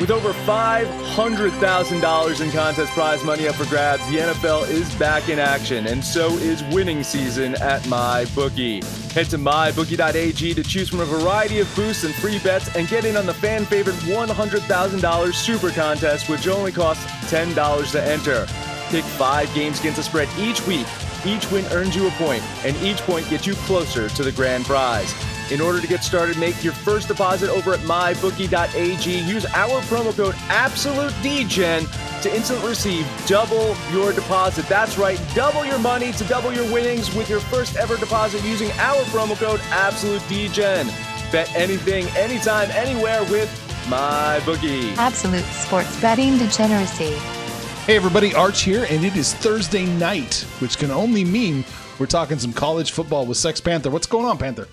With over $500,000 in contest prize money up for grabs, the NFL is back in action, and so is winning season at MyBookie. Head to mybookie.ag to choose from a variety of boosts and free bets and get in on the fan favorite $100,000 super contest, which only costs $10 to enter. Pick five games against the spread each week. Each win earns you a point, and each point gets you closer to the grand prize. In order to get started, make your first deposit over at mybookie.ag. Use our promo code AbsoluteDegen to instantly receive double your deposit. That's right, double your money to double your winnings with your first ever deposit using our promo code AbsoluteDegen. Bet anything, anytime, anywhere with MyBookie. Absolute sports betting degeneracy. Hey everybody, Arch here, and it is Thursday night, which can only mean we're talking some college football with Sex Panther. What's going on, Panther?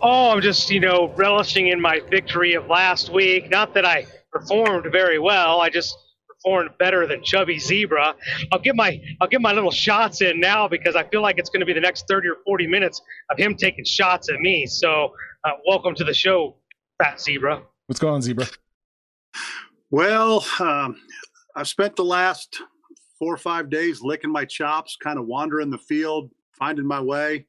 Oh, I'm just, you know, relishing in my victory of last week. Not that I performed very well. I just performed better than Chubby Zebra. I'll get my I'll get my little shots in now because I feel like it's going to be the next 30 or 40 minutes of him taking shots at me. So, uh, welcome to the show, Fat Zebra. What's going on, Zebra? Well, um, I've spent the last four or five days licking my chops, kind of wandering the field, finding my way.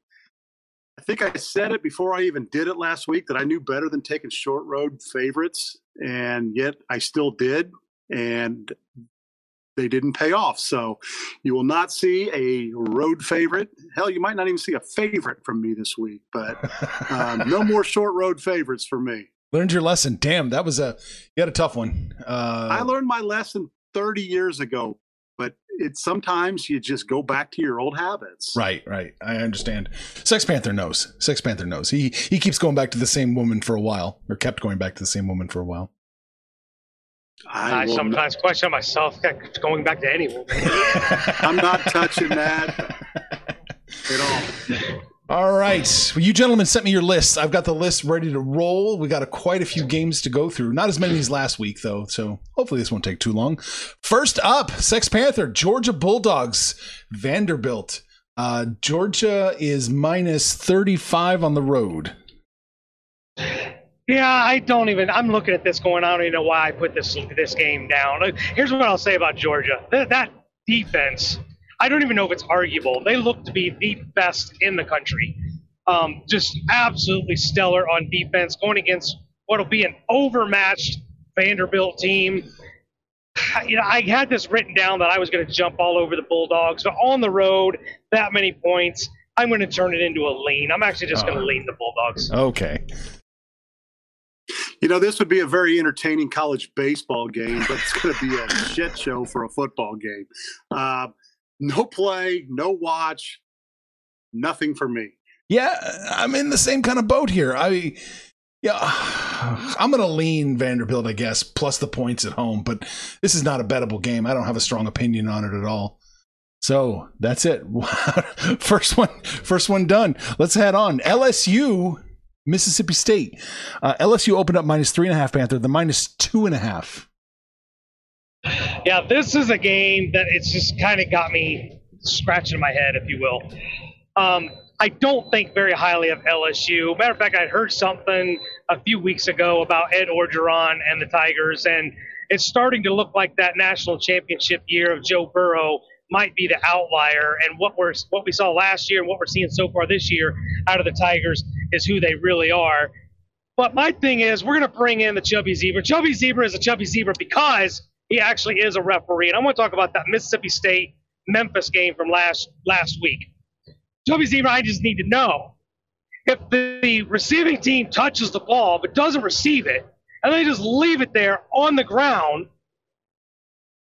I think I said it before I even did it last week that I knew better than taking short road favorites, and yet I still did, and they didn't pay off. So you will not see a road favorite. Hell, you might not even see a favorite from me this week, but um, no more short road favorites for me. Learned your lesson. Damn, that was a you had a tough one. Uh, I learned my lesson 30 years ago, but it's sometimes you just go back to your old habits. Right, right. I understand. Sex Panther knows. Sex Panther knows. He he keeps going back to the same woman for a while, or kept going back to the same woman for a while. I, I sometimes not. question myself going back to any woman. I'm not touching that at all. All right. Well, you gentlemen sent me your list. I've got the list ready to roll. We got a, quite a few games to go through. Not as many as last week, though. So hopefully this won't take too long. First up, Sex Panther, Georgia Bulldogs, Vanderbilt. Uh, Georgia is minus 35 on the road. Yeah, I don't even. I'm looking at this going. I don't even know why I put this this game down. Here's what I'll say about Georgia. That, that defense I don't even know if it's arguable. They look to be the best in the country. Um, just absolutely stellar on defense, going against what'll be an overmatched Vanderbilt team. You know, I had this written down that I was going to jump all over the Bulldogs, but on the road, that many points, I'm going to turn it into a lean. I'm actually just going to lean the Bulldogs. Okay. You know, this would be a very entertaining college baseball game, but it's going to be a shit show for a football game. Uh, no play, no watch, nothing for me. Yeah, I'm in the same kind of boat here. I yeah, I'm going to lean Vanderbilt, I guess, plus the points at home, but this is not a bettable game. I don't have a strong opinion on it at all. So that's it. first one, first one done. Let's head on. LSU, Mississippi State. Uh, LSU opened up minus three and a half. Panther, the minus two and a half. Yeah, this is a game that it's just kind of got me scratching my head, if you will. Um, I don't think very highly of LSU. Matter of fact, I heard something a few weeks ago about Ed Orgeron and the Tigers, and it's starting to look like that national championship year of Joe Burrow might be the outlier. And what we're what we saw last year and what we're seeing so far this year out of the Tigers is who they really are. But my thing is, we're going to bring in the Chubby Zebra. Chubby Zebra is a Chubby Zebra because he actually is a referee. And I want to talk about that Mississippi State Memphis game from last last week. Chubby Zebra, I just need to know if the receiving team touches the ball but doesn't receive it, and they just leave it there on the ground,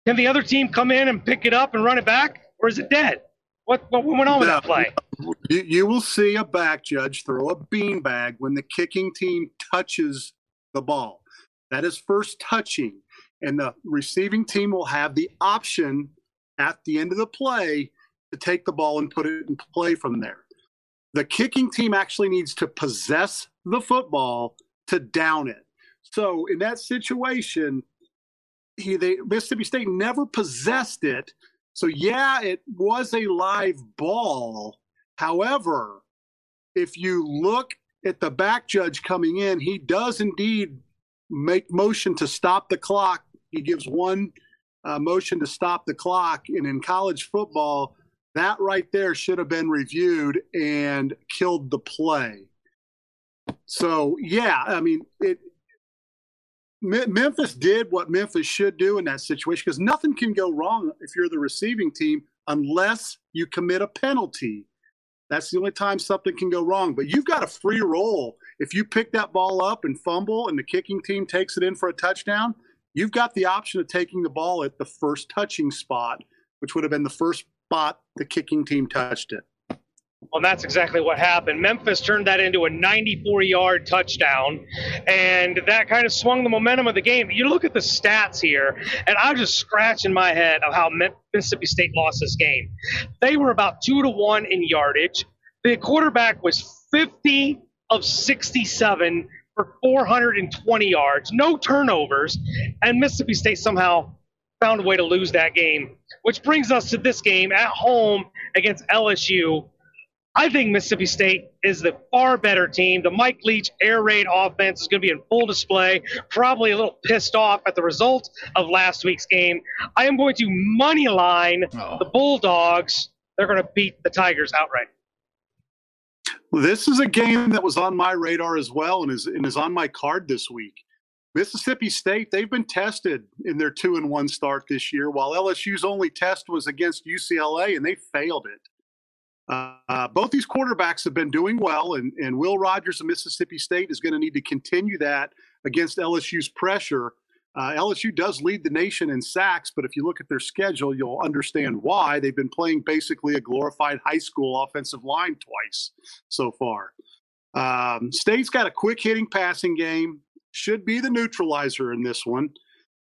can the other team come in and pick it up and run it back, or is it dead? What, what went on with that play? You, you will see a back judge throw a beanbag when the kicking team touches the ball. That is first touching, and the receiving team will have the option at the end of the play to take the ball and put it in play from there. The kicking team actually needs to possess the football to down it. So in that situation, he they Mississippi State never possessed it. So yeah, it was a live ball. However, if you look at the back judge coming in, he does indeed make motion to stop the clock. He gives one uh, motion to stop the clock, and in college football, that right there should have been reviewed and killed the play. So yeah, I mean it. Memphis did what Memphis should do in that situation because nothing can go wrong if you're the receiving team unless you commit a penalty. That's the only time something can go wrong. But you've got a free roll. If you pick that ball up and fumble and the kicking team takes it in for a touchdown, you've got the option of taking the ball at the first touching spot, which would have been the first spot the kicking team touched it. Well, that's exactly what happened. Memphis turned that into a 94 yard touchdown, and that kind of swung the momentum of the game. You look at the stats here, and I'm just scratching my head of how Mississippi State lost this game. They were about two to one in yardage. The quarterback was 50 of 67 for 420 yards, no turnovers, and Mississippi State somehow found a way to lose that game. Which brings us to this game at home against LSU. I think Mississippi State is the far better team. The Mike Leach air raid offense is going to be in full display. Probably a little pissed off at the result of last week's game. I am going to money line oh. the Bulldogs. They're going to beat the Tigers outright. This is a game that was on my radar as well and is, and is on my card this week. Mississippi State, they've been tested in their two and one start this year, while LSU's only test was against UCLA and they failed it. Uh, both these quarterbacks have been doing well, and, and Will Rogers of Mississippi State is going to need to continue that against LSU's pressure. Uh, LSU does lead the nation in sacks, but if you look at their schedule, you'll understand why. They've been playing basically a glorified high school offensive line twice so far. Um, State's got a quick hitting passing game, should be the neutralizer in this one.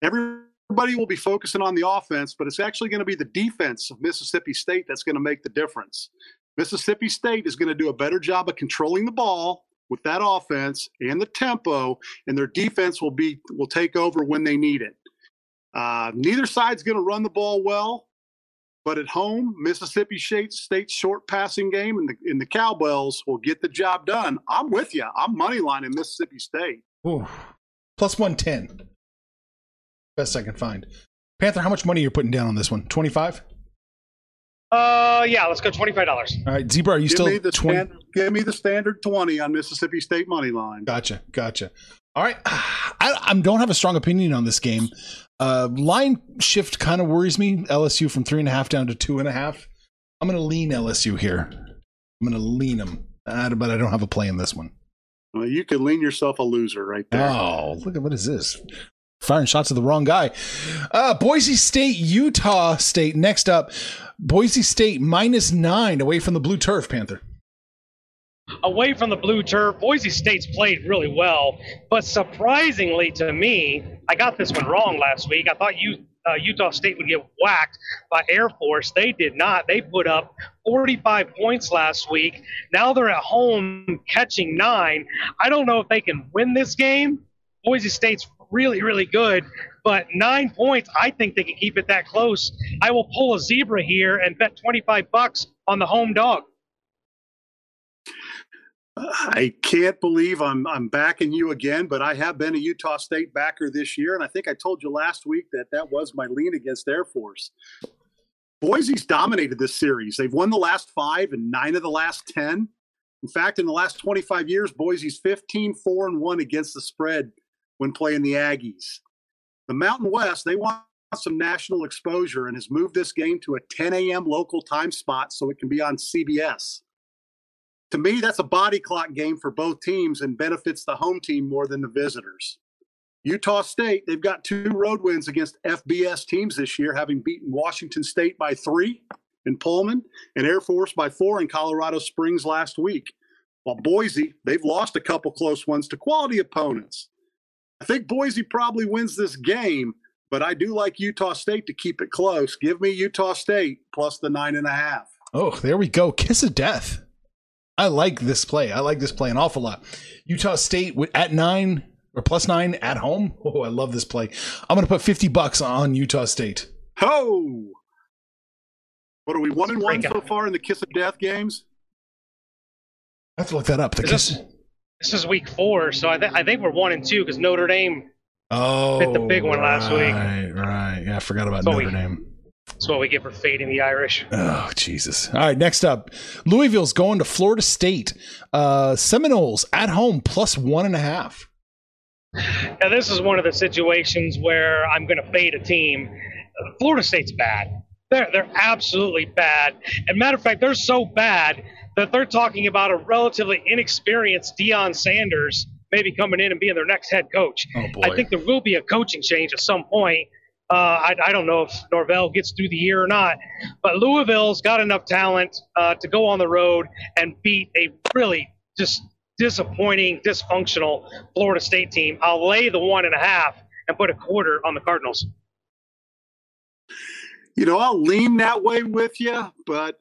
Everybody will be focusing on the offense, but it's actually going to be the defense of Mississippi State that's going to make the difference. Mississippi State is going to do a better job of controlling the ball with that offense and the tempo, and their defense will be will take over when they need it. Uh, neither side's going to run the ball well, but at home, Mississippi State State's short passing game and the in the Cowbells will get the job done. I'm with you. I'm money lining Mississippi State. Ooh. Plus one ten. Best I can find. Panther, how much money are you're putting down on this one? Twenty five. Uh, yeah, let's go twenty five dollars. All right, Zebra, are you give still me the 20? Give me the standard twenty on Mississippi State money line. Gotcha, gotcha. All right, I, I don't have a strong opinion on this game. Uh, line shift kind of worries me. LSU from three and a half down to two and a half. I'm going to lean LSU here. I'm going to lean them, uh, but I don't have a play in this one. Well, you could lean yourself a loser right there. Oh, look at what is this? firing shots at the wrong guy. Uh, Boise State, Utah State. Next up, Boise State minus nine away from the blue turf, Panther. Away from the blue turf, Boise State's played really well, but surprisingly to me, I got this one wrong last week. I thought you, uh, Utah State would get whacked by Air Force. They did not. They put up 45 points last week. Now they're at home catching nine. I don't know if they can win this game. Boise State's really, really good. But nine points, I think they can keep it that close. I will pull a zebra here and bet 25 bucks on the home dog. I can't believe I'm I'm backing you again, but I have been a Utah State backer this year, and I think I told you last week that that was my lean against Air Force. Boise's dominated this series. They've won the last five and nine of the last ten. In fact, in the last 25 years, Boise's 15 4 and 1 against the spread when playing the Aggies. The Mountain West, they want some national exposure and has moved this game to a 10 a.m. local time spot so it can be on CBS. To me, that's a body clock game for both teams and benefits the home team more than the visitors. Utah State, they've got two road wins against FBS teams this year, having beaten Washington State by three in Pullman and Air Force by four in Colorado Springs last week. While Boise, they've lost a couple close ones to quality opponents. I think Boise probably wins this game, but I do like Utah State to keep it close. Give me Utah State plus the nine and a half. Oh, there we go. Kiss of death. I like this play. I like this play an awful lot. Utah State at nine or plus nine at home. Oh, I love this play. I'm going to put 50 bucks on Utah State. Ho! What are we one and one so far in the kiss of death games? I have to look that up. The Is kiss. this, this is week four, so I, th- I think we're one and two because Notre Dame. Oh, hit the big one last week. Right, right. Yeah, I forgot about So Notre we- Dame. That's what we get for fading the Irish. Oh, Jesus. All right, next up. Louisville's going to Florida State. Uh, Seminoles at home plus one and a half. Now, this is one of the situations where I'm going to fade a team. Florida State's bad. They're they're absolutely bad. And matter of fact, they're so bad that they're talking about a relatively inexperienced Deion Sanders maybe coming in and being their next head coach. Oh, boy. I think there will be a coaching change at some point. Uh, I, I don't know if Norvell gets through the year or not, but Louisville's got enough talent uh, to go on the road and beat a really just disappointing, dysfunctional Florida State team. I'll lay the one and a half and put a quarter on the Cardinals. You know, I'll lean that way with you, but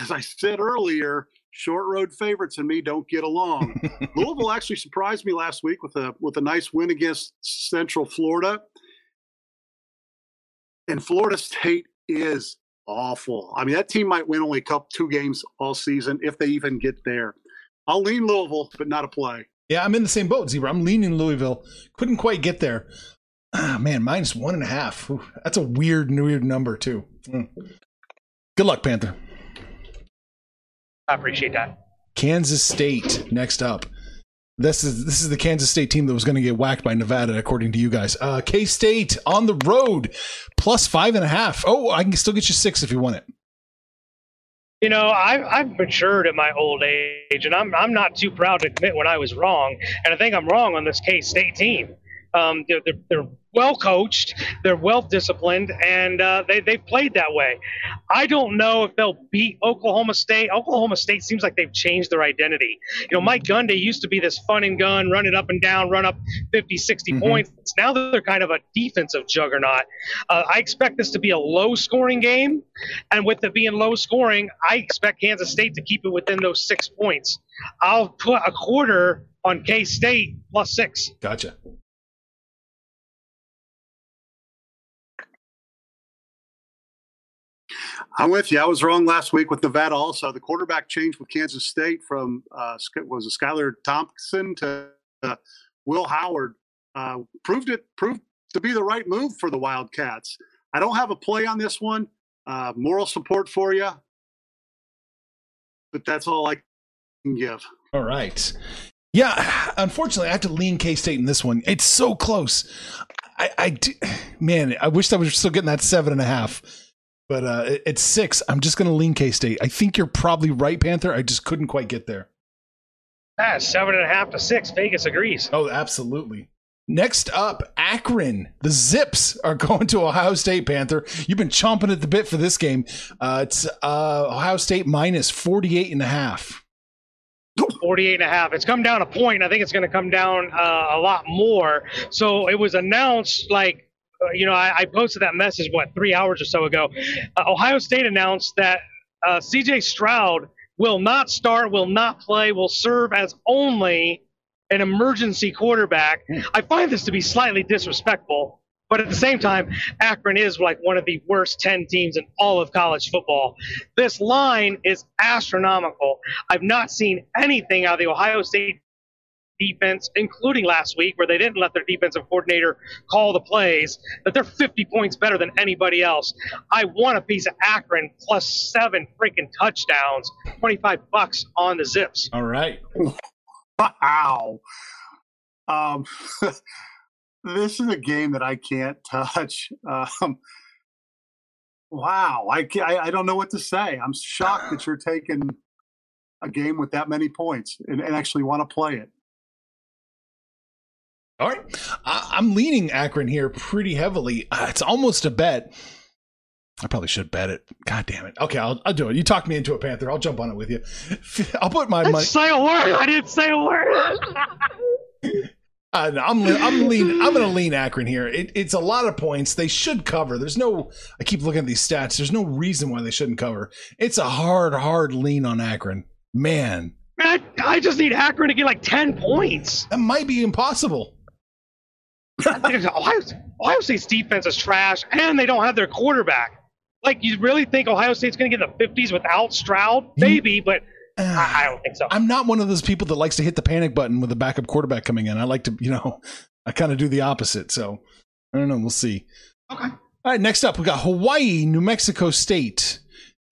as I said earlier, short road favorites and me don't get along. Louisville actually surprised me last week with a with a nice win against Central Florida. And Florida State is awful. I mean, that team might win only a couple two games all season if they even get there. I'll lean Louisville, but not a play. Yeah, I'm in the same boat, Zebra. I'm leaning Louisville. Couldn't quite get there. Ah, man, minus one and a half. Ooh, that's a weird, weird number, too. Mm. Good luck, Panther. I appreciate that. Kansas State next up. This is this is the Kansas State team that was going to get whacked by Nevada, according to you guys. Uh, K State on the road, plus five and a half. Oh, I can still get you six if you want it. You know, I've, I've matured at my old age, and I'm, I'm not too proud to admit when I was wrong. And I think I'm wrong on this K State team. Um, they're, they're, they're well coached, they're well disciplined, and uh, they, they've played that way. I don't know if they'll beat Oklahoma State. Oklahoma State seems like they've changed their identity. You know, Mike Gundy used to be this fun and gun, run it up and down, run up 50, 60 Mhm. points. Now they're kind of a defensive juggernaut. Uh, I expect this to be a low scoring game. And with it being low scoring, I expect Kansas State to keep it within those six points. I'll put a quarter on K State plus six. Gotcha. I'm with you. I was wrong last week with Nevada. Also, the quarterback changed with Kansas State from uh, was it Skylar Thompson to uh, Will Howard. Uh, proved it proved to be the right move for the Wildcats. I don't have a play on this one. Uh, moral support for you, but that's all I can give. All right. Yeah, unfortunately, I have to lean K State in this one. It's so close. I, I man, I wish I was still getting that seven and a half, but uh, it's six. I'm just going to lean K State. I think you're probably right, Panther. I just couldn't quite get there. Ah, seven and a half to six. Vegas agrees. Oh, absolutely. Next up, Akron. The Zips are going to Ohio State, Panther. You've been chomping at the bit for this game. Uh, it's uh, Ohio State minus 48 and a half. 48 and a half. It's come down a point. I think it's going to come down uh, a lot more. So it was announced like, you know, I, I posted that message, what, three hours or so ago. Uh, Ohio State announced that uh, CJ Stroud will not start, will not play, will serve as only an emergency quarterback. I find this to be slightly disrespectful. But at the same time, Akron is like one of the worst 10 teams in all of college football. This line is astronomical. I've not seen anything out of the Ohio State defense, including last week where they didn't let their defensive coordinator call the plays, that they're 50 points better than anybody else. I want a piece of Akron plus seven freaking touchdowns, 25 bucks on the zips. All right. Wow. Um, this is a game that I can't touch. Um, wow. I, I, I don't know what to say. I'm shocked that you're taking a game with that many points and, and actually want to play it. All right. I, I'm leaning Akron here pretty heavily. Uh, it's almost a bet. I probably should bet it. God damn it. Okay, I'll, I'll do it. You talked me into a Panther. I'll jump on it with you. I'll put my I didn't money. say a word. I didn't say a word. Uh, no, I'm le- I'm lean. I'm going to lean Akron here. It, it's a lot of points. They should cover. There's no. I keep looking at these stats. There's no reason why they shouldn't cover. It's a hard, hard lean on Akron. Man, I, I just need Akron to get like 10 points. that might be impossible. Ohio, Ohio State's defense is trash, and they don't have their quarterback. Like, you really think Ohio State's going to get in the 50s without Stroud? Maybe, but I, I don't think so. I'm not one of those people that likes to hit the panic button with a backup quarterback coming in. I like to, you know, I kind of do the opposite. So I don't know. We'll see. Okay. All right. Next up, we got Hawaii, New Mexico State.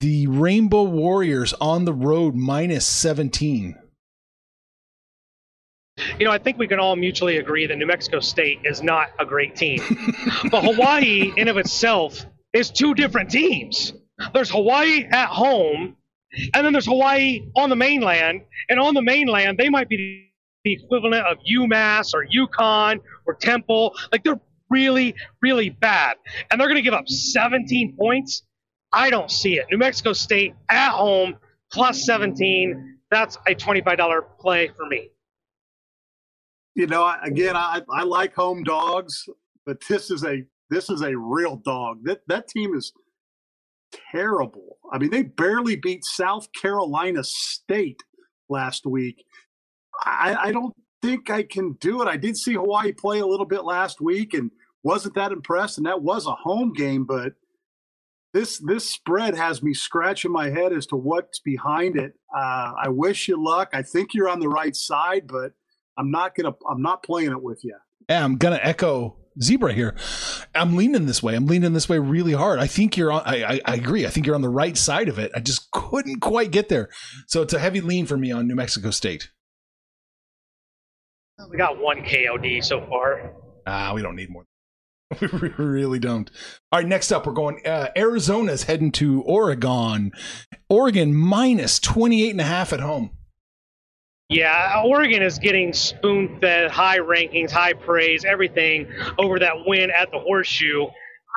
The Rainbow Warriors on the road minus 17. You know, I think we can all mutually agree that New Mexico State is not a great team. but Hawaii, in of itself, is two different teams. There's Hawaii at home, and then there's Hawaii on the mainland. And on the mainland, they might be the equivalent of UMass or UConn or Temple. Like they're really, really bad. And they're going to give up 17 points. I don't see it. New Mexico State at home plus 17. That's a $25 play for me. You know, again, I, I like home dogs, but this is a this is a real dog. That that team is terrible. I mean, they barely beat South Carolina State last week. I, I don't think I can do it. I did see Hawaii play a little bit last week and wasn't that impressed, and that was a home game, but this this spread has me scratching my head as to what's behind it. Uh, I wish you luck. I think you're on the right side, but I'm not gonna. I'm not playing it with you. Yeah, I'm gonna echo Zebra here. I'm leaning this way. I'm leaning this way really hard. I think you're on. I, I, I agree. I think you're on the right side of it. I just couldn't quite get there. So it's a heavy lean for me on New Mexico State. We got one KOD so far. Ah, we don't need more. We really don't. All right, next up, we're going. Uh, Arizona's heading to Oregon. Oregon minus 28 and a half at home. Yeah, Oregon is getting spoon fed high rankings, high praise, everything over that win at the horseshoe.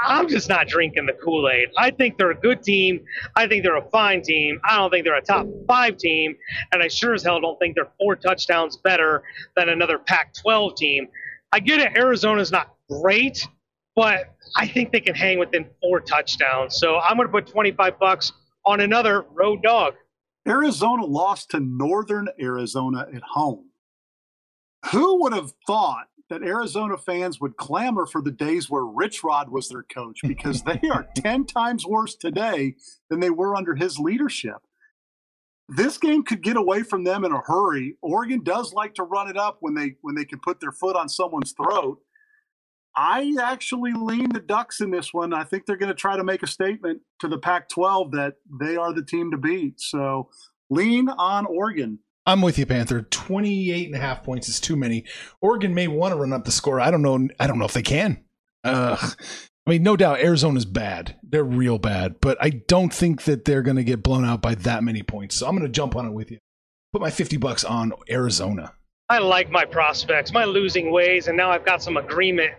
I'm just not drinking the Kool Aid. I think they're a good team. I think they're a fine team. I don't think they're a top five team. And I sure as hell don't think they're four touchdowns better than another Pac 12 team. I get it, Arizona's not great, but I think they can hang within four touchdowns. So I'm going to put 25 bucks on another road dog. Arizona lost to Northern Arizona at home. Who would have thought that Arizona fans would clamor for the days where Rich Rod was their coach because they are 10 times worse today than they were under his leadership. This game could get away from them in a hurry. Oregon does like to run it up when they when they can put their foot on someone's throat. I actually lean the Ducks in this one. I think they're going to try to make a statement to the Pac 12 that they are the team to beat. So lean on Oregon. I'm with you, Panther. 28 and a half points is too many. Oregon may want to run up the score. I don't know. I don't know if they can. Uh, I mean, no doubt Arizona's bad. They're real bad, but I don't think that they're going to get blown out by that many points. So I'm going to jump on it with you. Put my 50 bucks on Arizona. I like my prospects, my losing ways, and now I've got some agreement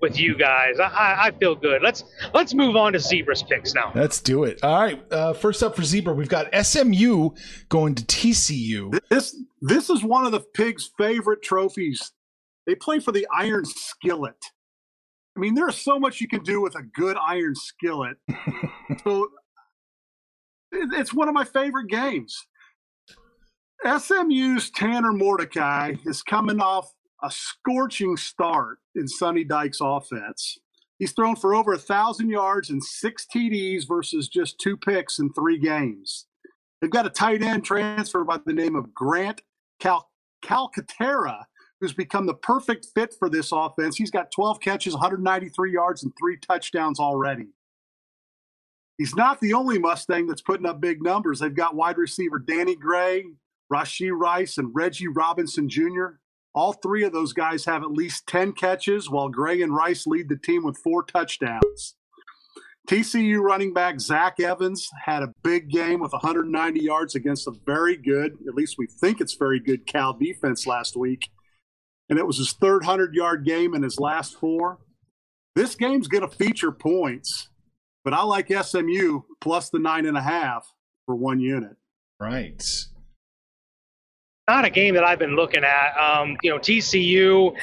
with you guys. I, I, I feel good. Let's let's move on to Zebra's picks now. Let's do it. All right. Uh, first up for Zebra, we've got SMU going to TCU. This this is one of the pigs' favorite trophies. They play for the Iron Skillet. I mean, there's so much you can do with a good iron skillet. so it- it's one of my favorite games. SMU's Tanner Mordecai is coming off a scorching start in Sonny Dyke's offense. He's thrown for over a thousand yards and six TDs versus just two picks in three games. They've got a tight end transfer by the name of Grant Cal- Calcaterra, who's become the perfect fit for this offense. He's got 12 catches, 193 yards, and three touchdowns already. He's not the only Mustang that's putting up big numbers. They've got wide receiver Danny Gray, Rashee Rice, and Reggie Roberson Jr. All three of those guys have at least 10 catches, while Gray and Rice lead the team with four touchdowns. TCU running back Zach Evans had a big game with 190 yards against a very good, at least we think it's very good, Cal defense last week. And it was his third 100 yard game in his last four. This game's going to feature points, but I like SMU plus the nine and a half for one unit. Right. Not a game that I've been looking at. Um, you know, TCU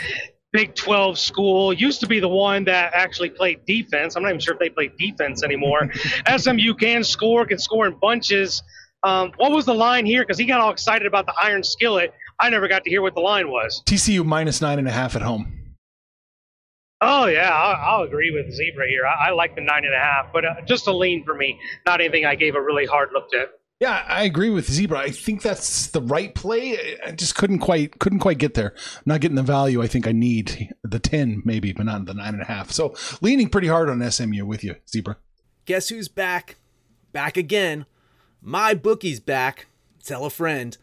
Big 12 school, used to be the one that actually played defense. I'm not even sure if they play defense anymore. SMU can score, can score in bunches. Um, what was the line here? Because he got all excited about the iron skillet. I never got to hear what the line was. TCU minus nine and a half at home. Oh yeah, I'll, I'll agree with Zebra here. I, I, like the nine and a half, but uh, just a lean for me. Not anything I gave a really hard look at. Yeah, I agree with Zebra. I think that's the right play. I just couldn't quite couldn't quite get there. I'm not getting the value I think I need. The ten maybe, but not the nine and a half. So leaning pretty hard on SMU with you, Zebra. Guess who's back? Back again. My bookie's back. Tell a friend.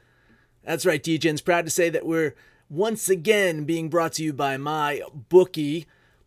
That's right, DJ's proud to say that we're once again being brought to you by my bookie.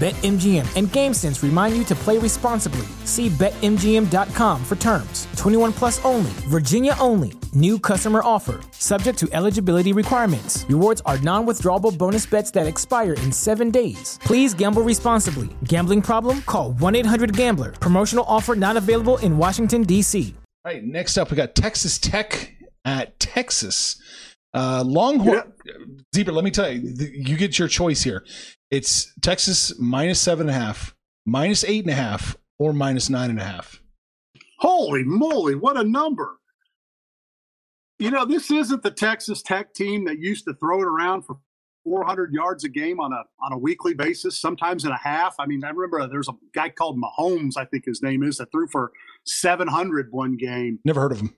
BetMGM and GameSense remind you to play responsibly. See BetMGM.com for terms. 21 plus only, Virginia only. New customer offer. Subject to eligibility requirements. Rewards are non withdrawable bonus bets that expire in seven days. Please gamble responsibly. Gambling problem? Call 1 800 Gambler. Promotional offer not available in Washington, D.C. All right, next up, we got Texas Tech at Texas. Uh, Longhorn yeah. Zebra, let me tell you, you get your choice here. It's Texas minus seven and a half, minus eight and a half, or minus nine and a half. Holy moly, what a number! You know, this isn't the Texas Tech team that used to throw it around for 400 yards a game on a on a weekly basis, sometimes in a half. I mean, I remember there's a guy called Mahomes, I think his name is, that threw for 700 one game. Never heard of him.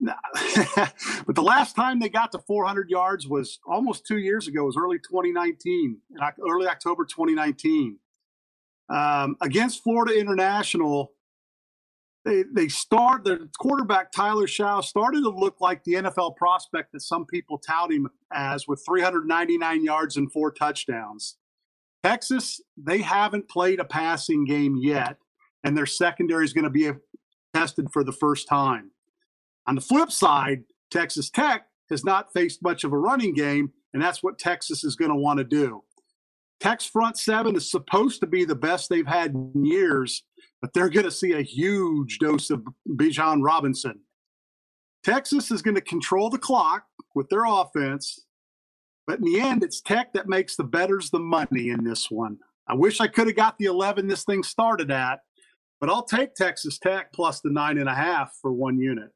but the last time they got to 400 yards was almost two years ago. It was early 2019, early October 2019. Um, against Florida International, they they start the quarterback Tyler Shough started to look like the NFL prospect that some people tout him as with 399 yards and four touchdowns. Texas, they haven't played a passing game yet, and their secondary is going to be tested for the first time. On the flip side, Texas Tech has not faced much of a running game, and that's what Texas is going to want to do. Tech's front seven is supposed to be the best they've had in years, but they're going to see a huge dose of Bijan Robinson. Texas is going to control the clock with their offense, But in the end, it's Tech that makes the betters the money in this one. I wish I could have got the 11 this thing started at, but I'll take Texas Tech plus the nine and a half for one unit.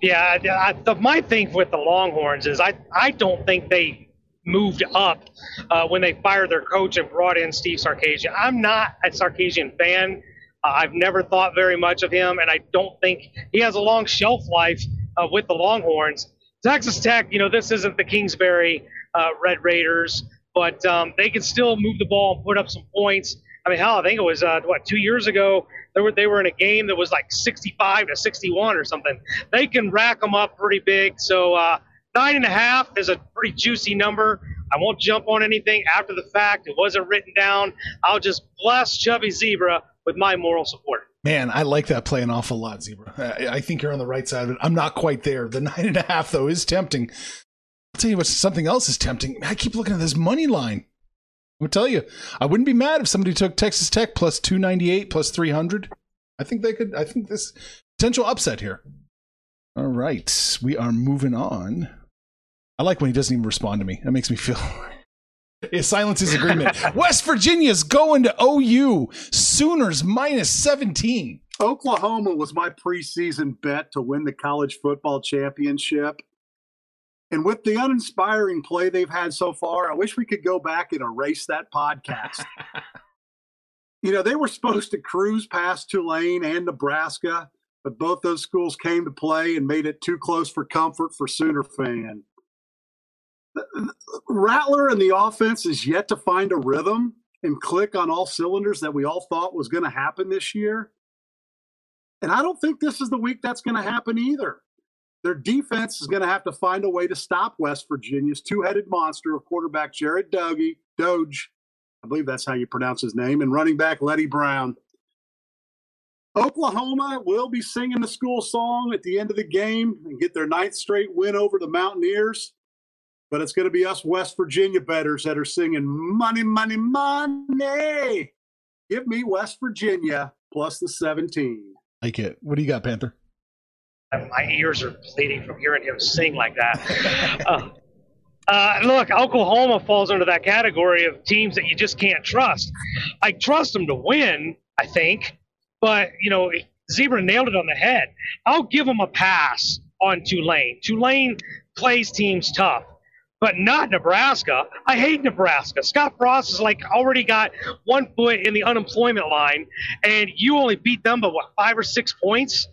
Yeah, I, the, my thing with the Longhorns is I, I don't think they moved up uh, when they fired their coach and brought in Steve Sarkisian. I'm not a Sarkisian fan. Uh, I've never thought very much of him, and I don't think he has a long shelf life uh, with the Longhorns. Texas Tech, you know, this isn't the Kingsbury uh, Red Raiders, but um, they can still move the ball and put up some points. I mean, hell, I think it was uh, what two years ago they were they were in a game that was like 65 to 61 or something. They can rack them up pretty big. So uh, nine and a half is a pretty juicy number. I won't jump on anything after the fact. It wasn't written down. I'll just bless Chubby Zebra with my moral support. Man, I like that play an awful lot, Zebra. I, I think you're on the right side of it. I'm not quite there. The nine and a half, though, is tempting. I'll tell you what, something else is tempting. I keep looking at this money line. I would tell you, I wouldn't be mad if somebody took Texas Tech plus 298 plus 300. I think they could, I think this potential upset here. All right, we are moving on. I like when he doesn't even respond to me. That makes me feel. yeah, silence is agreement. West Virginia's going to OU. Sooners minus 17. Oklahoma was my preseason bet to win the college football championship. And with the uninspiring play they've had so far, I wish we could go back and erase that podcast. you know, they were supposed to cruise past Tulane and Nebraska, but both those schools came to play and made it too close for comfort for Sooner fan. Rattler and the offense is yet to find a rhythm and click on all cylinders that we all thought was going to happen this year. And I don't think this is the week that's going to happen either. Their defense is going to have to find a way to stop West Virginia's two-headed monster of quarterback Jared Dogie, Doge, I believe that's how you pronounce his name, and running back Leddie Brown. Oklahoma will be singing the school song at the end of the game and get their ninth straight win over the Mountaineers. But it's going to be us West Virginia betters that are singing money, money, money. Give me West Virginia plus the 17. Like it. What do you got, Panther? My ears are bleeding from hearing him sing like that. uh, uh, look, Oklahoma falls under that category of teams that you just can't trust. I trust them to win, I think, but you know, Zebra nailed it on the head. I'll give them a pass on Tulane. Tulane plays teams tough but not Nebraska. I hate Nebraska. Scott Frost has like already got one foot in the unemployment line, and you only beat them by what five or six points.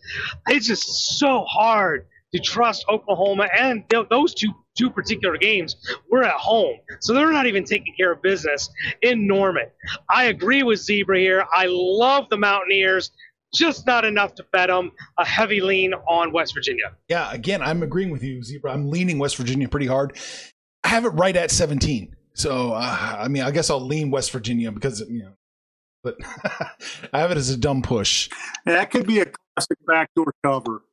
It's just so hard to trust Oklahoma, and th- those two two particular games we're at home, so they're not even taking care of business in Norman. I agree with Zebra here. I love the Mountaineers just not enough to bet them. A heavy lean on West Virginia. Yeah, again, I'm agreeing with you, Zebra. I'm leaning West Virginia pretty hard. I have it right at 17. So, uh, I mean, I guess I'll lean West Virginia because, you know, but I have it as a dumb push. That could be a classic backdoor cover.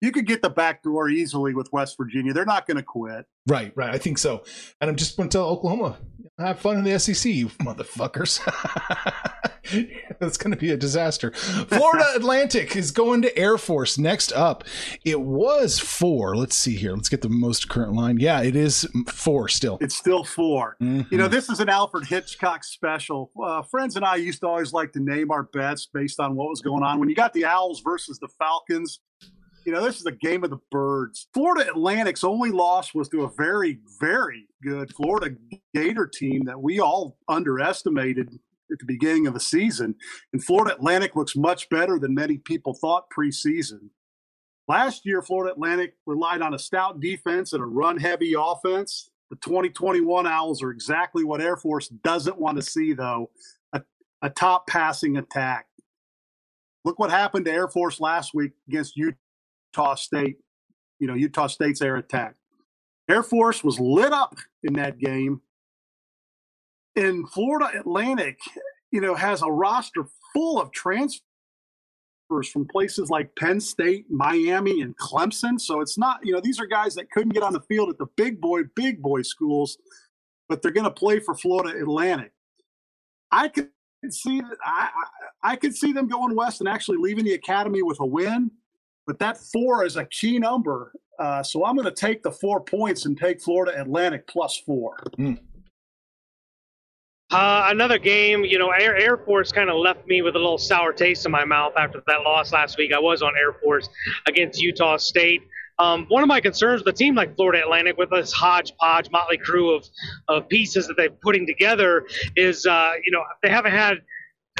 You could get the backdoor easily with West Virginia. They're not going to quit. Right, right. I think so. And I'm just going to tell Oklahoma, have fun in the SEC, you motherfuckers. That's going to be a disaster. Florida Atlantic is going to Air Force next up. It was four. Let's see here. Let's get the most current line. Yeah, it is four still. It's still 4 Mhm. You know, this is an Alfred Hitchcock special. Uh, friends and I used to always like to name our bets based on what was going on. When you got the Owls versus the Falcons, you know, this is a game of the birds. Florida Atlantic's only loss was to a very, very good Florida Gator team that we all underestimated at the beginning of the season. And Florida Atlantic looks much better than many people thought preseason. Last year, Florida Atlantic relied on a stout defense and a run heavy offense. The 2021 Owls are exactly what Air Force doesn't want to see, though a, a top passing attack. Look what happened to Air Force last week against Utah State. You know, Utah State's air attack. Air Force was lit up in that game. And Florida Atlantic, you know, has a roster full of transfers from places like Penn State, Miami, and Clemson. So it's not, you know, these are guys that couldn't get on the field at the big boy, big boy schools, but they're going to play for Florida Atlantic. I could see I I could see them going west and actually leaving the academy with a win. But that four is a key number. Uh, so I'm going to take the four points and take Florida Atlantic plus four. Mm. Uh, another game, you know, Air, Air Force kind of left me with a little sour taste in my mouth after that loss last week. I was on Air Force against Utah State. Um, one of my concerns with a team like Florida Atlantic, with this hodgepodge, motley crew of, of pieces that they're putting together, is, uh, you know, they haven't had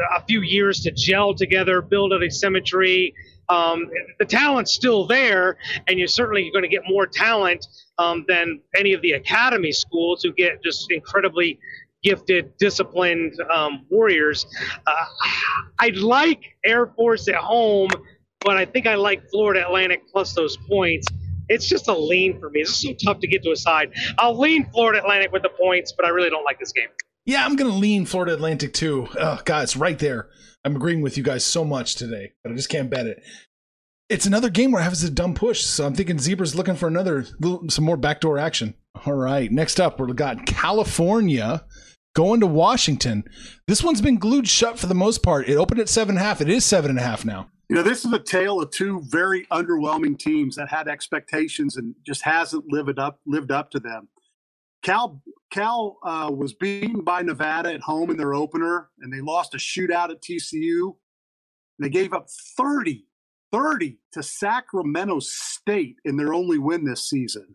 a few years to gel together, build up a symmetry. Um, the talent's still there, and you're certainly going to get more talent um, than any of the academy schools who get just incredibly gifted, disciplined um, warriors. Uh, I'd like Air Force at home, but I think I like Florida Atlantic plus those points. It's just a lean for me. It's so tough to get to a side. I'll lean Florida Atlantic with the points, but I really don't like this game. Yeah, I'm to lean Florida Atlantic too. Oh, God, it's right there. I'm agreeing with you guys so much today, but I just can't bet it. It's another game where I have a dumb push, so I'm thinking Zebra's looking for another, some more backdoor action. All right, next up, we've got California going to Washington. This one's been glued shut for the most part. It opened at seven and a half. It is seven and a half now. You know, this is a tale of two very underwhelming teams that had expectations and just hasn't lived up lived up to them. Cal Cal uh, was beaten by Nevada at home in their opener, and they lost a shootout at TCU. They gave up 30, 30 to Sacramento State in their only win this season.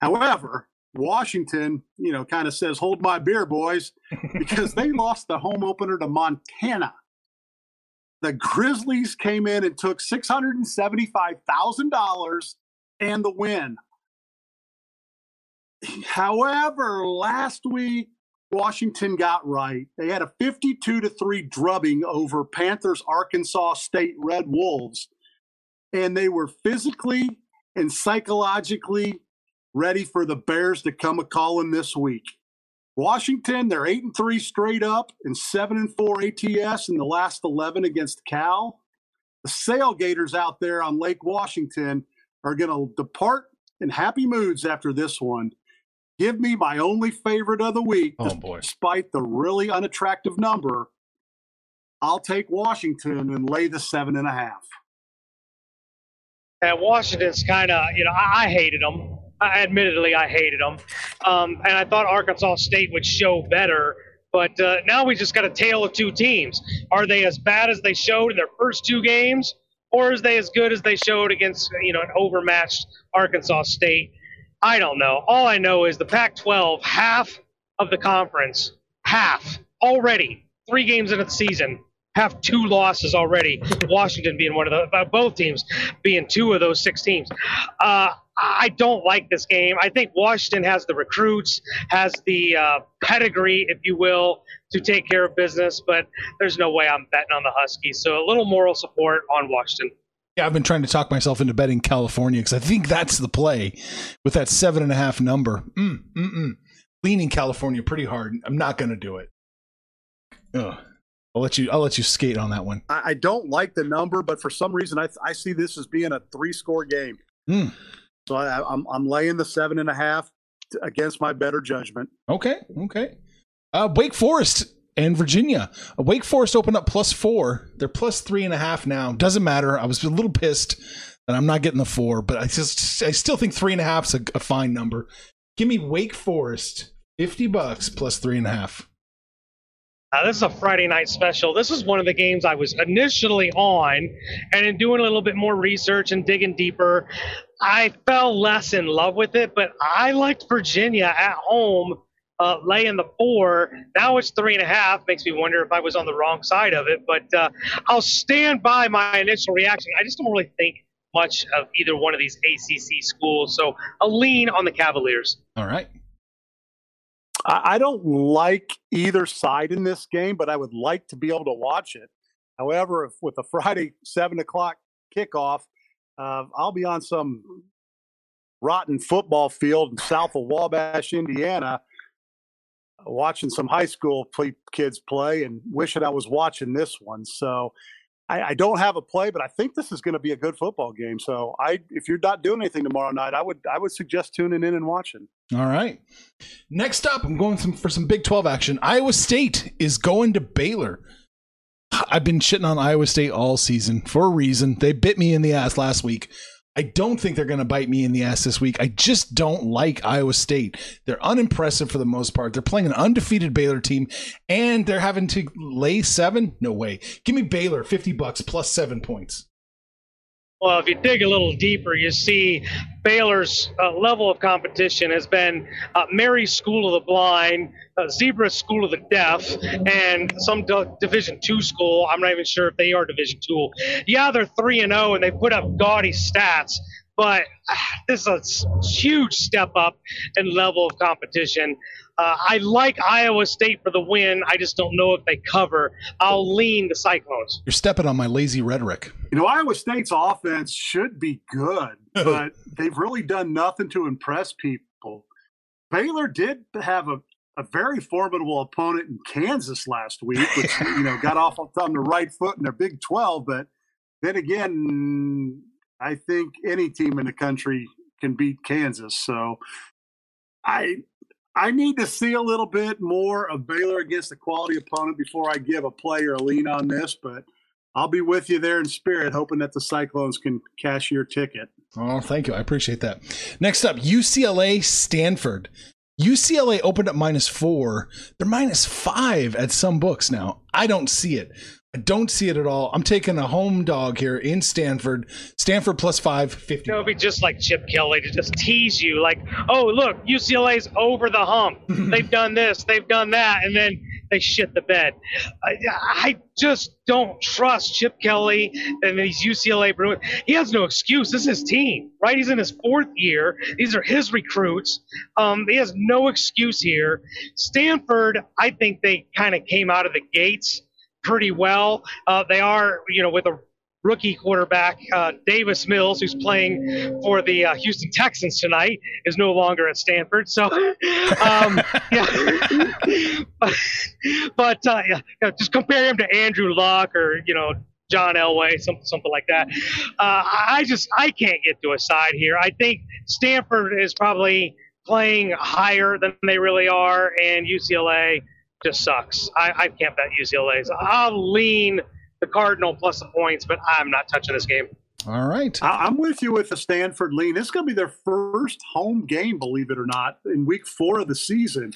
However, Washington, you know, kind of says, hold my beer, boys, because they lost the home opener to Montana. The Grizzlies came in and took $675,000 and the win. However, last week, Washington got right. They had a 52 to 3 drubbing over Panthers Arkansas State Red Wolves, and they were physically and psychologically ready for the Bears to come a calling this week. Washington, they're eight and three straight up and seven and four ATS in the last 11 against Cal. The Sailgaters out there on Lake Washington are going to depart in happy moods after this one. Give me my only favorite of the week, oh, boy. despite the really unattractive number. I'll take Washington and lay the seven and a half. And Washington's kind of, you know, I, I hated them I, admittedly, I hated them, um, and I thought Arkansas State would show better. But uh, now we just got a tale of two teams. Are they as bad as they showed in their first two games, or is they as good as they showed against you know an overmatched Arkansas State? I don't know. All I know is the Pac-12, half of the conference, half already, three games into the season, have two losses already. Washington being one of the uh, both teams being two of those six teams. Uh, I don't like this game. I think Washington has the recruits, has the uh, pedigree, if you will, to take care of business, but there's no way I'm betting on the Huskies. So a little moral support on Washington. Yeah, I've been trying to talk myself into betting California because I think that's the play with that seven and a half number. Mm, mm-mm. Leaning California pretty hard. I'm not going to do it. Ugh. I'll let you. I'll let you skate on that one. I, I don't like the number, but for some reason, I, I see this as being a three-score game. Mm. So I, am I'm, I'm laying the seven and a half against my better judgment. Okay, okay. Uh, Wake Forest and Virginia. Wake Forest opened up plus four. They're plus three and a half now. Doesn't matter. I was a little pissed that I'm not getting the four, but I just I still think three and a half is a, a fine number. Give me Wake Forest fifty bucks plus three and a half. Uh, this is a Friday night special. This is one of the games I was initially on, and in doing a little bit more research and digging deeper, I fell less in love with it. But I liked Virginia at home, uh, laying the four. Now it's three and a half. Makes me wonder if I was on the wrong side of it. But uh, I'll stand by my initial reaction. I just don't really think much of either one of these ACC schools, so a lean on the Cavaliers. All right. I don't like either side in this game, but I would like to be able to watch it. However, if with a Friday seven o'clock kickoff, uh, I'll be on some rotten football field south of Wabash, Indiana, watching some high school play, kids play and wishing I was watching this one. So I, I don't have a play, but I think this is going to be a good football game. So I, if you're not doing anything tomorrow night, I would I would suggest tuning in and watching. All right. Next up, I'm going some, for some Big 12 action. Iowa State is going to Baylor. I've been shitting on Iowa State all season for a reason. They bit me in the ass last week. I don't think they're going to bite me in the ass this week. I just don't like Iowa State. They're unimpressive for the most part. They're playing an undefeated Baylor team and they're having to lay seven. No way. Give me Baylor 50 bucks plus seven points. Well, if you dig a little deeper, you see Baylor's uh, level of competition has been uh, Mary's School of the Blind, uh, Zebra's School of the Deaf, and some D- Division two school. I'm not even sure if they are Division two. Yeah, they're three and zero, and they put up gaudy stats. But uh, this is a huge step up in level of competition. Uh, I like Iowa State for the win. I just don't know if they cover. I'll lean the Cyclones. You're stepping on my lazy rhetoric. You know, Iowa State's offense should be good, but they've really done nothing to impress people. Baylor did have a, a very formidable opponent in Kansas last week, which, you know, got off on the right foot in their Big 12. But then again, I think any team in the country can beat Kansas. So I I need to see a little bit more of Baylor against a quality opponent before I give a play or a lean on this, but I'll be with you there in spirit, hoping that the Cyclones can cash your ticket. Oh, thank you. I appreciate that. Next up, UCLA Stanford. UCLA opened up minus four. They're minus five at some books now. I don't see it. I don't see it at all. I'm taking a home dog here in Stanford. Stanford plus five, 50. It would be just like Chip Kelly to just tease you, like, oh, look, UCLA's over the hump. they've done this, they've done that, and then they shit the bed. I, I just don't trust Chip Kelly and these UCLA Bruins. He has no excuse. This is his team, right? He's in his fourth year. These are his recruits. Um, he has no excuse here. Stanford, I think they kind of came out of the gates pretty well. Uh, they are, you know, with a rookie quarterback, uh, Davis Mills, who's playing for the uh, Houston Texans tonight, is no longer at Stanford. So, um, yeah. but, uh, yeah, just compare him to Andrew Luck or, you know, John Elway, something, something like that. Uh, I just, I can't get to a side here. I think Stanford is probably playing higher than they really are, and UCLA just sucks. I, I can't bet UCLA. So I'll lean the Cardinal plus the points, but I'm not touching this game. All right. I, am with you with the Stanford lean. This is going to be their first home game, believe it or not, in week four of the season.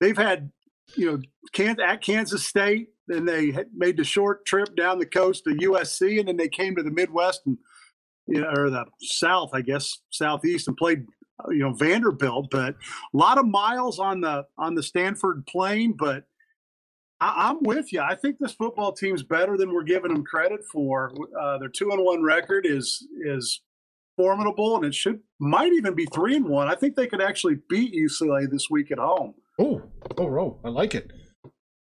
They've had, you know, at Kansas State, then they made the short trip down the coast to USC, and then they came to the Midwest and, you know, or the South, I guess, Southeast, and played you know Vanderbilt, but a lot of miles on the on the Stanford plane. But I, am with you. I think this football team's better than we're giving them credit for. Uh, their two and one record is is formidable, and it should might even be three and one. I think they could actually beat UCLA this week at home. Oh, oh, oh! I like it.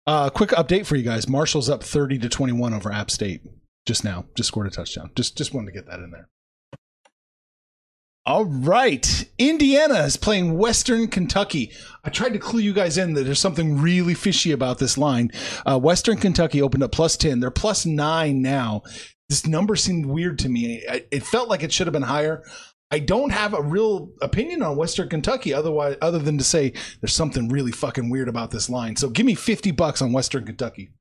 Uh, quick update for you guys: Marshall's up thirty to twenty one over App State just now. Just scored a touchdown. Just just wanted to get that in there. All right. Indiana is playing Western Kentucky. I tried to clue you guys in that there's something really fishy about this line. Uh, Western Kentucky opened up plus 10. They're plus nine now. This number seemed weird to me. It felt like it should have been higher. I don't have a real opinion on Western Kentucky otherwise other than to say there's something really fucking weird about this line. So give me 50 bucks on Western Kentucky.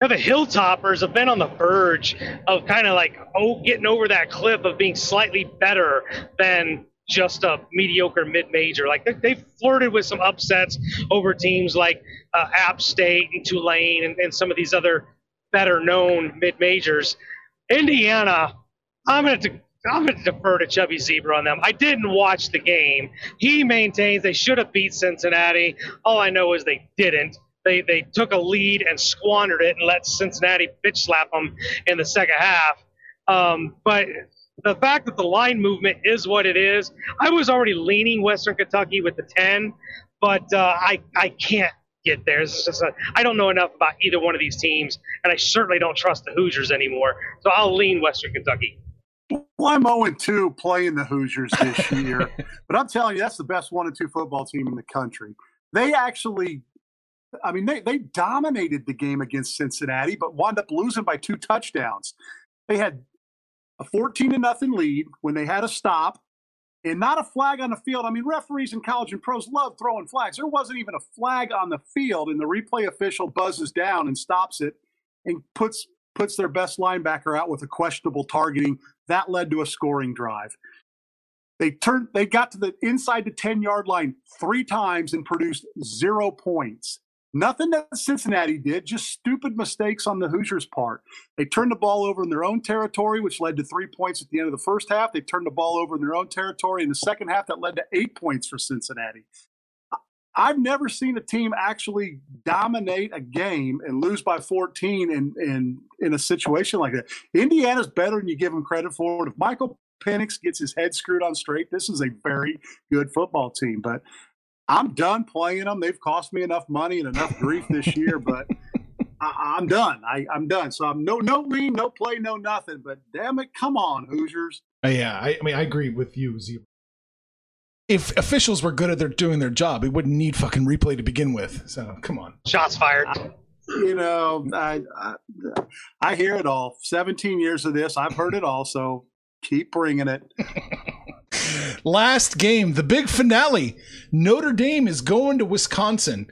The Hilltoppers have been on the verge of kind of like oh getting over that cliff of being slightly better than just a mediocre mid-major. Like they, have flirted with some upsets over teams like uh, App State and Tulane and, and some of these other better-known mid-majors. Indiana, I'm going to I'm going to defer to Chubby Zebra on them. I didn't watch the game. He maintains they should have beat Cincinnati. All I know is they didn't. They they took a lead and squandered it and let Cincinnati bitch slap them in the second half. Um, but the fact that the line movement is what it is, I was already leaning Western Kentucky with the 10, but uh, I I can't get there. It's just a, I don't know enough about either one of these teams, and I certainly don't trust the Hoosiers anymore. So I'll lean Western Kentucky. Well, I'm 0 2 playing the Hoosiers this year, but I'm telling you, that's the best one and two football team in the country. They actually I mean, they, they dominated the game against Cincinnati, but wound up losing by two touchdowns. They had a 14 to nothing lead when they had a stop and not a flag on the field. I mean, referees in college and pros love throwing flags. There wasn't even a flag on the field, and the replay official buzzes down and stops it. and puts puts their best linebacker out with a questionable targeting. That led to a scoring drive. They turned they got to the inside the 10 yard line three times and produced zero points. Nothing that Cincinnati did, just stupid mistakes on the Hoosiers' part. They turned the ball over in their own territory, which led to three points at the end of the first half. They turned the ball over in their own territory in the second half, that led to eight points for Cincinnati. I've never seen a team actually dominate a game and lose by 14 in, in, in a situation like that. Indiana's better than you give them credit for. If Michael Penix gets his head screwed on straight, this is a very good football team. But I'm done playing them. They've cost me enough money and enough grief this year, but I, am done. I, am done. So I'm no no lean, no play, no nothing. But damn it, come on, Hoosiers. Uh, yeah, I, I, mean I agree with you, Zebra. If officials were good at their doing their job, we wouldn't need fucking replay to begin with. So come on. Shots fired. I, you know, I, I I hear it all. 17 years of this, I've heard it all. So keep bringing it. Last game, the big finale. Notre Dame is going to Wisconsin.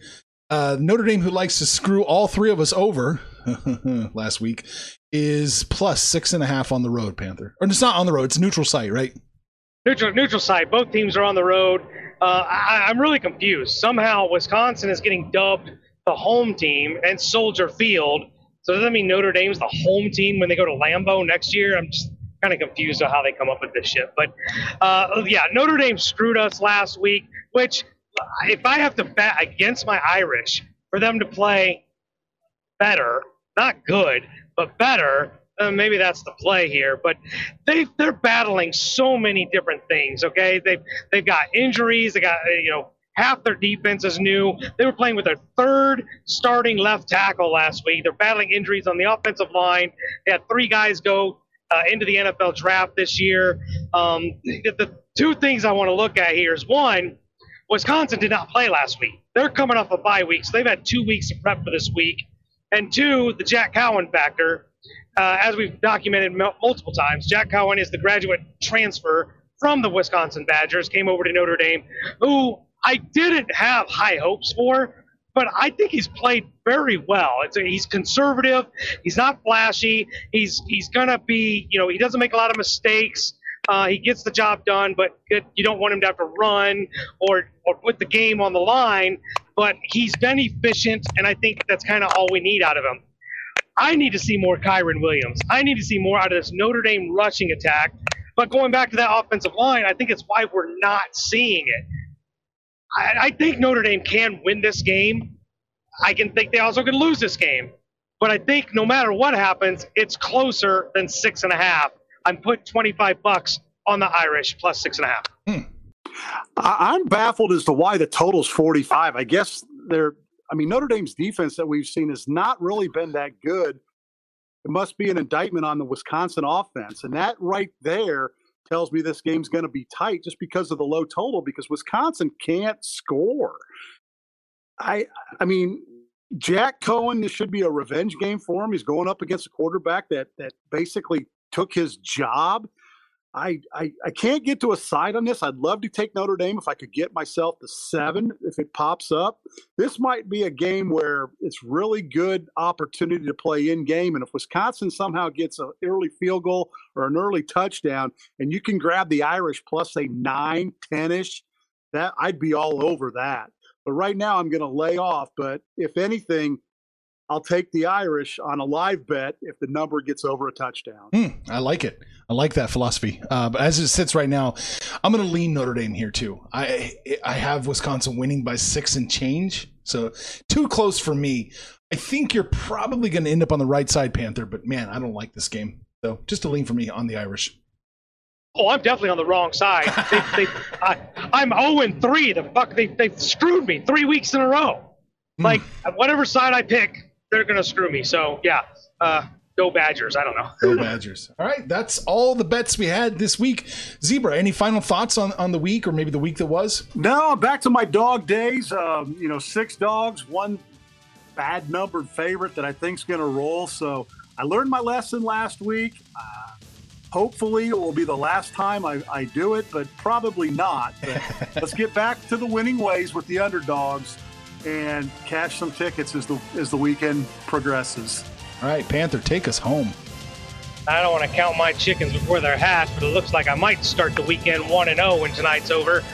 Uh, Notre Dame, who likes to screw all three of us over last week, is plus six and a half on the road, Panther. Or it's not on the road, it's neutral site, right? Neutral, neutral site. Both teams are on the road. Uh, I, I'm really confused. Somehow, Wisconsin is getting dubbed the home team and Soldier Field. So does that mean Notre Dame's the home team when they go to Lambeau next year? I'm just kind of confused on how they come up with this shit. But uh, yeah, Notre Dame screwed us last week. Which, if I have to bet against my Irish for them to play better, not good, but better, uh, maybe that's the play here. But they they're battling so many different things. Okay, they've they've got injuries. They got you know half their defense is new. They were playing with their third starting left tackle last week. They're battling injuries on the offensive line. They had three guys go uh, into the NFL draft this year. Um, the, the two things I want to look at here is one, Wisconsin did not play last week. They're coming off a bye week, so they've had two weeks to prep for this week. And two, the Jack Coan factor. Uh, as we've documented multiple times, Jack Coan is the graduate transfer from the Wisconsin Badgers, came over to Notre Dame, who I didn't have high hopes for but I think he's played very well. It's a, he's conservative. He's not flashy. He's he's gonna be you know he doesn't make a lot of mistakes. Uh, he gets the job done, but it, you don't want him to have to run or or put the game on the line. But he's been efficient, and I think that's kind of all we need out of him. I need to see more Kyren Williams. I need to see more out of this Notre Dame rushing attack. But going back to that offensive line, I think it's why we're not seeing it. I, I think Notre Dame can win this game. I can think they also can lose this game. But I think no matter what happens, it's closer than six and a half. I'm putting 25 bucks on the Irish plus six and a half. Hmm. I'm baffled as to why the total's 45. I guess they're, I mean, Notre Dame's defense that we've seen has not really been that good. It must be an indictment on the Wisconsin offense. And that right there tells me this game's going to be tight just because of the low total because Wisconsin can't score. I I mean Jack Coan this should be a revenge game for him. He's going up against a quarterback that that basically took his job I, I, I can't get to a side on this. I'd love to take Notre Dame if I could get myself to seven if it pops up. This might be a game where it's really good opportunity to play in game. And if Wisconsin somehow gets an early field goal or an early touchdown, and you can grab the Irish plus a nine, 10 ish, that I'd be all over that. But right now I'm going to lay off. But if anything, I'll take the Irish on a live bet if the number gets over a touchdown. Hmm, I like it. I like that philosophy. Uh, but as it sits right now, I'm going to lean Notre Dame here too. I I have Wisconsin winning by six and change, so too close for me. I think you're probably going to end up on the right side, Panther. But man, I don't like this game. So just a lean for me on the Irish. Oh, I'm definitely on the wrong side. they, they, I, am 0 and 3. The fuck, they, they've screwed me three weeks in a row. Hmm. Like, whatever side I pick, they're gonna screw me. So yeah, uh, go Badgers. I don't know. go Badgers. All right, that's all the bets we had this week. Zebra, any final thoughts on on the week or maybe the week that was? No, back to my dog days. Um, you know, six dogs, one bad numbered favorite that I think's gonna roll. So I learned my lesson last week. Uh, hopefully it will be the last time I, I do it, but probably not. But let's get back to the winning ways with the underdogs and cash some tickets as the as the weekend progresses. All right, Panther, take us home. I don't want to count my chickens before they're hatched, but it looks like I might start the weekend one and zero when tonight's over.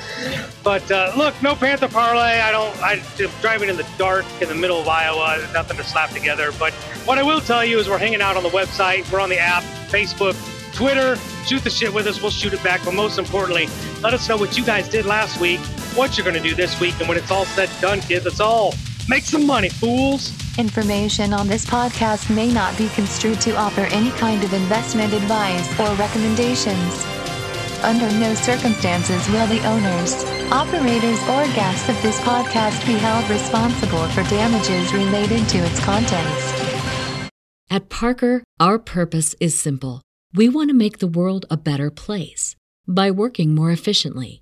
But uh, look, no Panther parlay. I don't. I, am driving in the dark in the middle of Iowa. There's nothing to slap together. But what I will tell you is we're hanging out on the website. We're on the app, Facebook, Twitter. Shoot the shit with us. We'll shoot it back. But most importantly, let us know what you guys did last week, what you're going to do this week, and when it's all said and done, kids, it's all make some money, fools. Information on this podcast may not be construed to offer any kind of investment advice or recommendations. Under no circumstances will the owners, operators, or guests of this podcast be held responsible for damages related to its contents. At Parker, our purpose is simple. We want to make the world a better place by working more efficiently,